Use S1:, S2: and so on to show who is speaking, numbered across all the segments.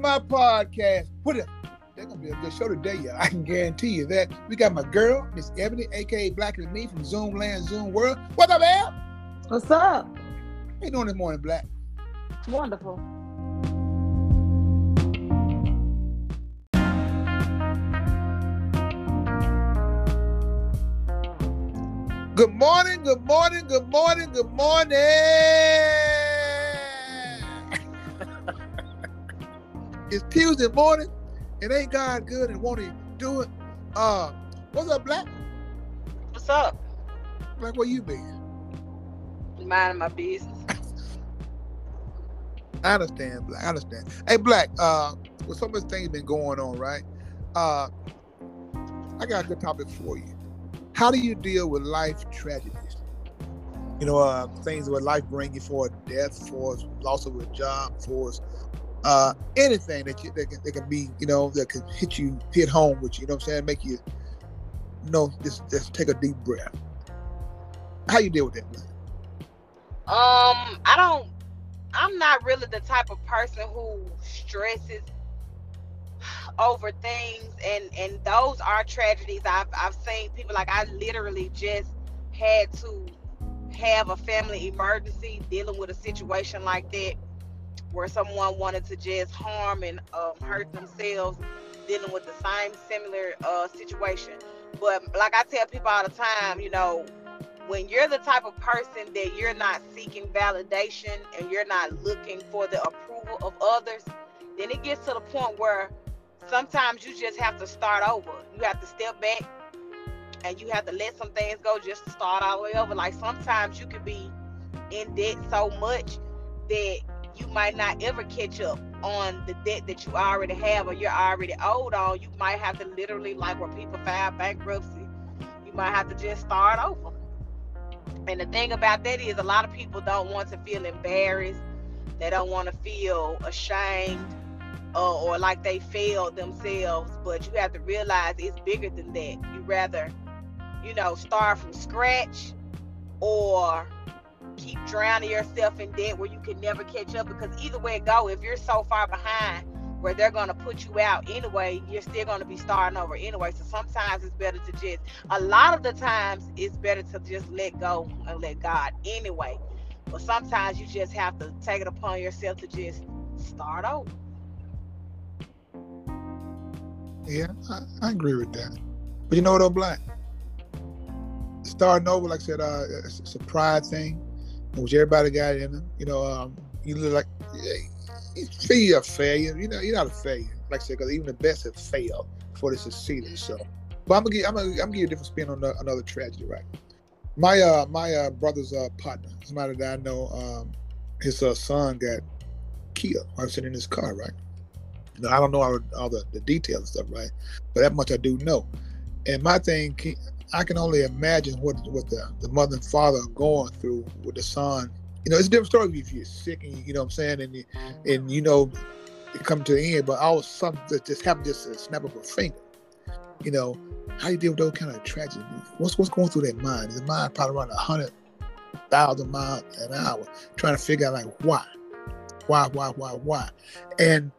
S1: my podcast. Put it. They're gonna be a good show today, y'all. I can guarantee you that. We got my girl, Miss Ebony, aka Black as Me from Zoom Land, Zoom World. What's up, Eb?
S2: What's up?
S1: How you doing this morning, Black?
S2: Wonderful.
S1: Good morning, good morning, good morning, good morning. It's Tuesday morning, and ain't God good and won't He do it? Uh, what's up, Black?
S3: What's up?
S1: Black, where you been?
S3: Minding my business.
S1: I understand, Black. I understand. Hey, Black. Uh, with so much things been going on, right? Uh, I got a good topic for you. How do you deal with life tragedies? You know, uh, things where life bring you for death, for loss of a job, for uh, anything that you that can, that can be, you know, that can hit you, hit home with you. You know what I'm saying? Make you, you know, just just take a deep breath. How you deal with that?
S3: Um, I don't. I'm not really the type of person who stresses over things, and and those are tragedies. I've I've seen people like I literally just had to have a family emergency dealing with a situation like that where someone wanted to just harm and um, hurt themselves dealing with the same similar uh, situation. But like i tell people all the time you know when you're the type of person that you're not seeking validation and you're not looking for the approval of others then it gets to the point where sometimes you just have to start over. You have to step back and you have to let some things go just to start all the way over. Like sometimes you could be in debt so much that you might not ever catch up on the debt that you already have or you're already owed on. You might have to literally, like where people file bankruptcy, you might have to just start over. And the thing about that is, a lot of people don't want to feel embarrassed. They don't want to feel ashamed uh, or like they failed themselves. But you have to realize it's bigger than that. You rather you know, start from scratch or keep drowning yourself in debt where you can never catch up because either way it go, if you're so far behind where they're gonna put you out anyway, you're still gonna be starting over anyway. So sometimes it's better to just a lot of the times it's better to just let go and let God anyway. But sometimes you just have to take it upon yourself to just start over.
S1: Yeah, I, I agree with that. But you know what, though, Black? starting over, like I said, uh, it's a pride thing, which everybody got in them. You know, um, you look like you feel you're a failure. You know, you're not a failure. Like I said, because even the best have failed before they succeeded. So, but I'm gonna give I'm gonna, I'm gonna give you a different spin on the, another tragedy, right? My uh my uh, brother's uh, partner, somebody that I know, um, his uh, son got killed while sitting in his car, right? Now, I don't know all, all the, the details and stuff, right? But that much I do know. And my thing, I can only imagine what what the, the mother and father are going through with the son. You know, it's a different story if you're sick and you know what I'm saying, and you, and you know it come to the end, but all something that just happened just a snap of a finger. You know, how you deal with those kind of tragedies? What's what's going through their mind? Their mind probably running a hundred thousand miles an hour, trying to figure out like why, why, why, why, why. And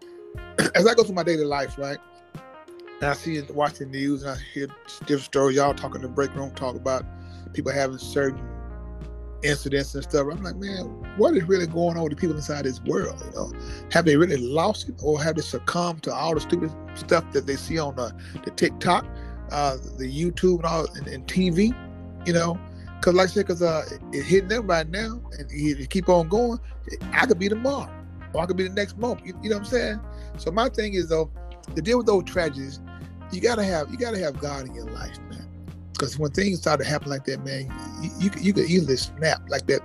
S1: as I go through my daily life, right, and I see it, watching news, and I hear different stories. Y'all talking in the break room, talk about people having certain incidents and stuff. I'm like, man, what is really going on with the people inside this world? You know, have they really lost it, or have they succumbed to all the stupid stuff that they see on the, the TikTok, uh, the YouTube, and all, and, and TV? You know, because like I said, because uh, it's hitting them right now, and if you keep on going, I could be tomorrow, or I could be the next month. You, you know what I'm saying? So my thing is though, to deal with those tragedies, you gotta have you gotta have God in your life, man. Because when things start to happen like that, man, you you, you could easily snap like that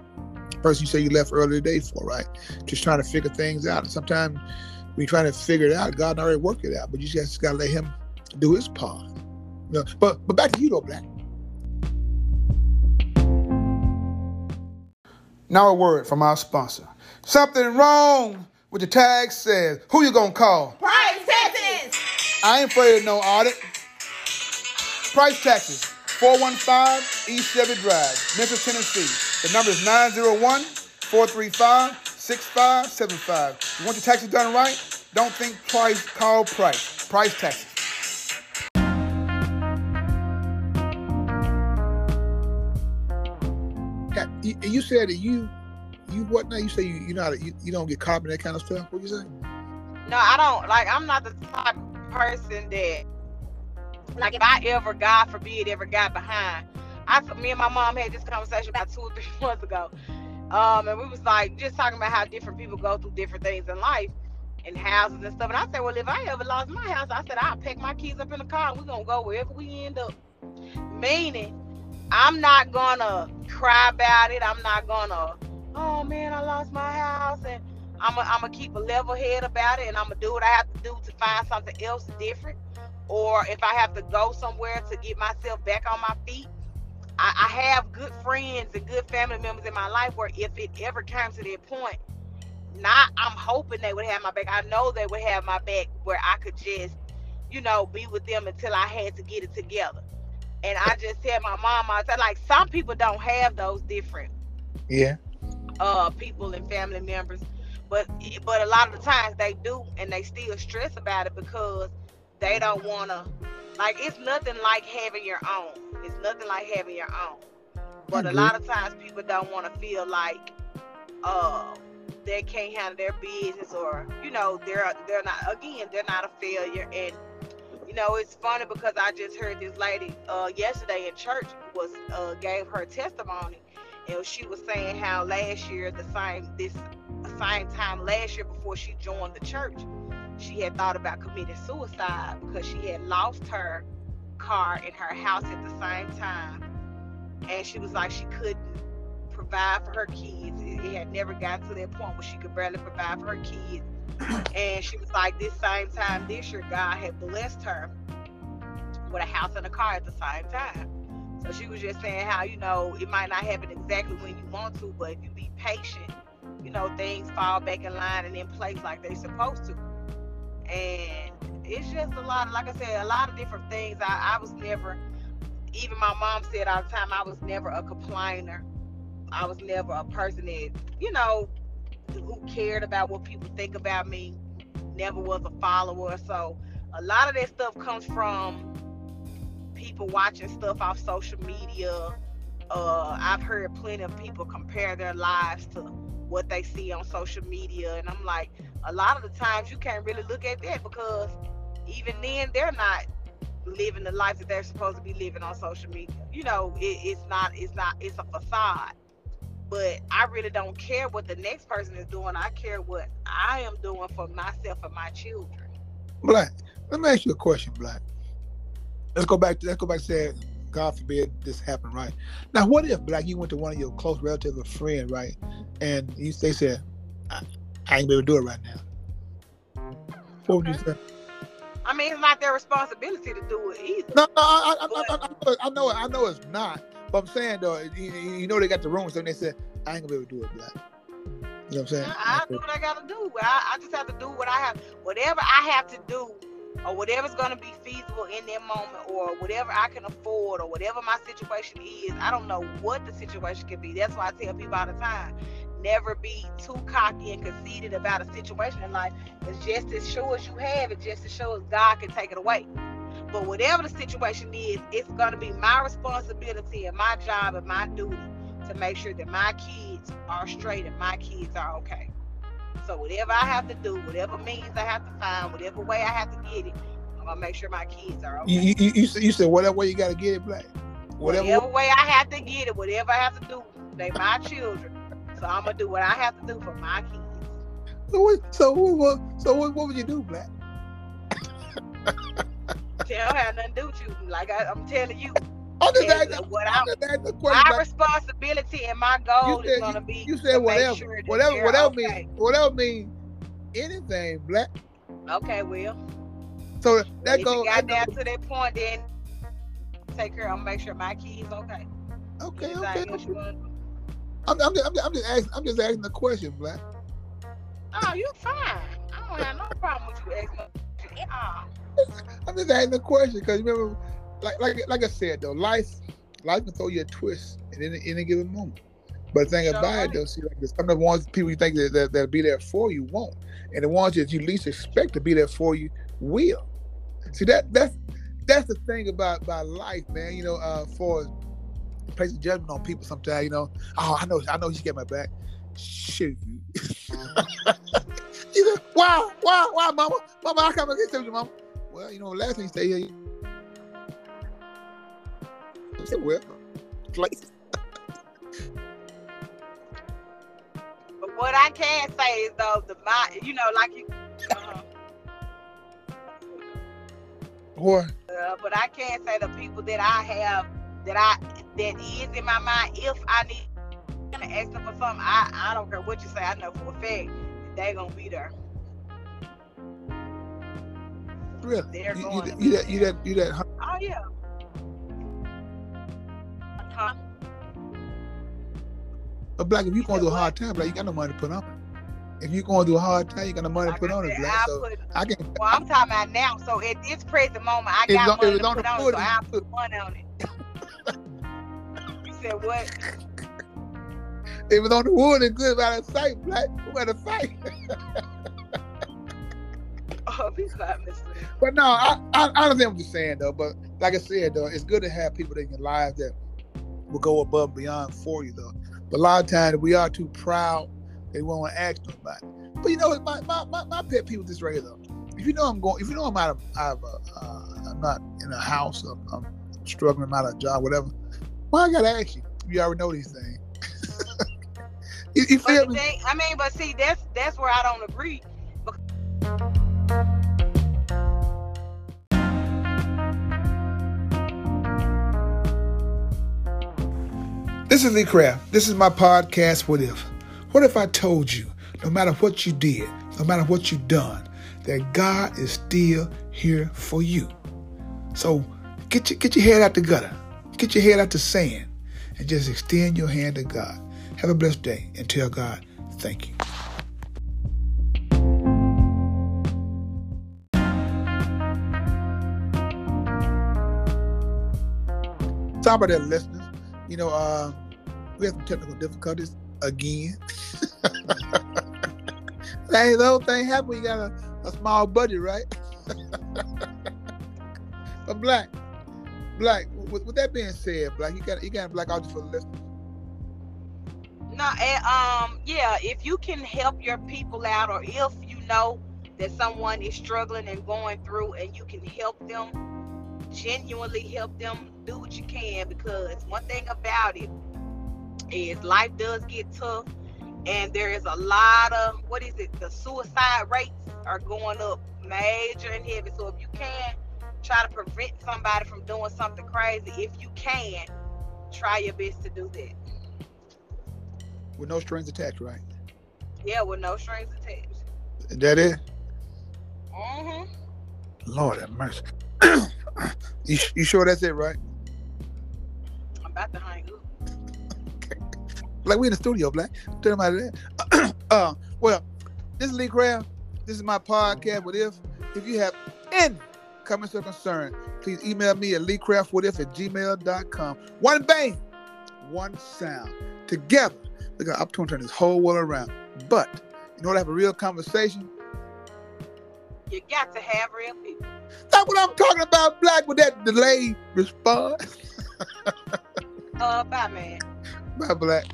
S1: person you say you left earlier today for, right? Just trying to figure things out. And sometimes when you're trying to figure it out, God already worked it out, but you just gotta let Him do His part. You know? But but back to you though, Black. Now a word from our sponsor. Something wrong with the tag says, who you gonna call?
S4: Price Taxes!
S1: I ain't afraid of no audit. Price taxes, 415 East Shelby Drive, Memphis, Tennessee. The number is 901 435 6575. You want your taxes done right? don't think twice, call price. Price taxes. You, you said that you, you what now? You say you you not you, you don't get caught in that kind of stuff. What you say?
S3: No, I don't. Like, I'm not the type of person that, like, if I ever, God forbid, ever got behind. I, me and my mom had this conversation about two or three months ago, um, and we was like just talking about how different people go through different things in life and houses and stuff. And I said, well, if I ever lost my house, I said I'll pack my keys up in the car and we're gonna go wherever we end up. Meaning, I'm not gonna cry about it. I'm not gonna, oh man, I lost my house and I'm gonna keep a level head about it and I'm gonna do what I have to do to find something else different. Or if I have to go somewhere to get myself back on my feet, I, I have good friends and good family members in my life where if it ever came to that point, not I'm hoping they would have my back. I know they would have my back where I could just, you know, be with them until I had to get it together. And I just tell my mom, I said, like some people don't have those different
S1: Yeah.
S3: uh people and family members, but but a lot of the times they do, and they still stress about it because they don't wanna. Like it's nothing like having your own. It's nothing like having your own. But a lot of times people don't want to feel like uh they can't handle their business or you know they're they're not again they're not a failure and you know it's funny because I just heard this lady uh yesterday in church was uh gave her testimony and she was saying how last year the same this same time last year before she joined the church she had thought about committing suicide because she had lost her car and her house at the same time. And she was like she couldn't provide for her kids. It, it had never gotten to that point where she could barely provide for her kids. And she was like this same time this year god had blessed her with a house and a car at the same time. So she was just saying how you know it might not happen exactly when you want to but if you be patient you know things fall back in line and in place like they're supposed to. And it's just a lot like i said a lot of different things. I, I was never even my mom said all the time i was never a complainer. I was never a person that you know who cared about what people think about me never was a follower. So a lot of that stuff comes from people watching stuff off social media. Uh, i've heard plenty of people compare their lives to what they see on social media and i'm like a lot of the times you can't really look at that because even then they're not living the life that they're supposed to be living on social media. You know, it, it's not, it's not, it's a facade. But I really don't care what the next person is doing. I care what I am doing for myself and my children.
S1: Black. Let me ask you a question, Black. Let's go back to let's go back to say, God forbid this happened, right? Now, what if Black you went to one of your close relatives or friend, right, and you they said, I, I ain't able to do it right now. What would you say?
S3: I mean, it's not their responsibility to do it either.
S1: No, no, I, I, I, I, I know, I know it's not. But I'm saying though, you, you know they got the room, so they said I ain't gonna be able to do it, Black. You know what I'm saying?
S3: I, I do what I gotta do. I, I just have to do what I have, whatever I have to do, or whatever's gonna be feasible in that moment, or whatever I can afford, or whatever my situation is. I don't know what the situation could be. That's why I tell people all the time, never be too cocky and conceited about a situation in life. It's just as sure as you have it, just as sure as God can take it away. But whatever the situation is, it's gonna be my responsibility and my job and my duty to make sure that my kids are straight and my kids are okay. So whatever I have to do, whatever means I have to find, whatever way I have to get it, I'm gonna make sure my kids are okay.
S1: You, you, you, said, you said whatever way you got to get it, Black. Whatever.
S3: Whatever way I have to get it, whatever I have to do, they my children. So I'm gonna do what I have to do for my kids.
S1: So what? So what? So what, what would you do, Black?
S3: Tell have nothing to do with you. Like I, I'm telling you,
S1: I'm just
S3: Yes,
S1: asking.
S3: what
S1: I'm
S3: I'm-
S1: just the
S3: my responsibility and my goal
S1: You
S3: is
S1: said-
S3: gonna be.
S1: You said whatever,
S3: sure
S1: whatever, whatever
S3: okay.
S1: mean, whatever mean anything, Black.
S3: Okay, well,
S1: So that
S3: if
S1: goes.
S3: got down to that point, then take care. I'm make sure my kids okay.
S1: okay, okay.
S3: else you wanna do?
S1: I'm, I'm, just, I'm, just, I'm just asking. I'm just asking the question, Black.
S3: Oh, you fine. I don't have no problem with you asking.
S1: I'm just asking the question because remember, like, like, like I said though, life, life can throw you a twist at any, any given moment. But the thing about it, though, see, like some of the ones people you think that, that that'll be there for you won't, and the ones that you least expect to be there for you will. See that that's that's the thing about about life, man. You know, uh, for placing judgment on people sometimes. You know, oh, I know, I know, she got my back. Shoot you. you know, why, why, why, mama, mama? I come and get you, mama. Well, you know, last thing you say here. you- I said, well, place.
S3: But what I can say is though the my you know like you. Uh,
S1: Or
S3: uh, but I can say the people that I have that I that is in my mind. If I need to ask them for something, I I don't care what you say. I know for a fact that they gonna be there.
S1: really,
S3: They're
S1: you,
S3: going
S1: you,
S3: to
S1: that, you that, you that, hun-
S3: Oh yeah. Huh?
S1: but black, if you
S3: You
S1: going through a hard time, black, you got no money to put on it. If you going through a hard time, you got no money
S3: Like
S1: to put on it, black.
S3: I
S1: So
S3: put,
S1: I can.
S3: well, I'm talking about now. So at this present moment, I got money to
S1: on the
S3: put on it, so I
S1: put
S3: money on it. Said what?
S1: It's on the wood, it's good out of sight, black. We better fight.
S3: Oh, be quiet, Mister.
S1: But no, I, I, I understand what you're saying though. But like I said though, it's good to have people in your life that will go above and beyond for you though. But a lot of times we are too proud They won't ask nobody. But you know, my, my, my, my pet peeve is this right though. If you know I'm going, if you know I'm out of, out of a, uh, I'm not in a house, or I'm struggling, I'm out of a job, whatever. Why I gotta ask you? You already know these things. you, you feel me?
S3: thing, I mean, but see, that's that's where I don't agree.
S1: This is Lee Craft. This is my podcast, What If? What if I told you, no matter what you did, no matter what you've done, that God is still here for you? So get your, get your head out the gutter, get your head out the sand, and just extend your hand to God. Have a blessed day and tell God, thank you. Sorry about that, listeners. You know, uh, we had some technical difficulties again. hey, the whole thing happened. You got a, a small budget, right? but black, black. With, with that being said, black, you got you got black out for the listeners.
S3: No, and, um, yeah, if you can help your people out, or if you know that someone is struggling and going through, and you can help them, genuinely help them, do what you can. Because one thing about it is life does get tough, and there is a lot of what is it? The suicide rates are going up major and heavy. So if you can try to prevent somebody from doing something crazy, if you can, try your best to do that.
S1: with no strings attached, right?
S3: Yeah, with no strings attached.
S1: Is that it?
S3: Mm-hmm.
S1: Lord have mercy. you, you sure that's it, right?
S3: I'm about to hang up.
S1: Like we in the studio, Black. Tell them about that. uh, well, this is Lee Craft. This is my podcast. What if? If you have any comments or concern, please email me at leecraftwhatif at gmail.com. One bang, one sound. Together, look at I'm trying to turn this whole world around. But in order to have a real conversation,
S3: You got to have real people.
S1: that's what I'm talking about, Black, with that delayed response.
S3: Uh, bye, man.
S1: Bye, Black.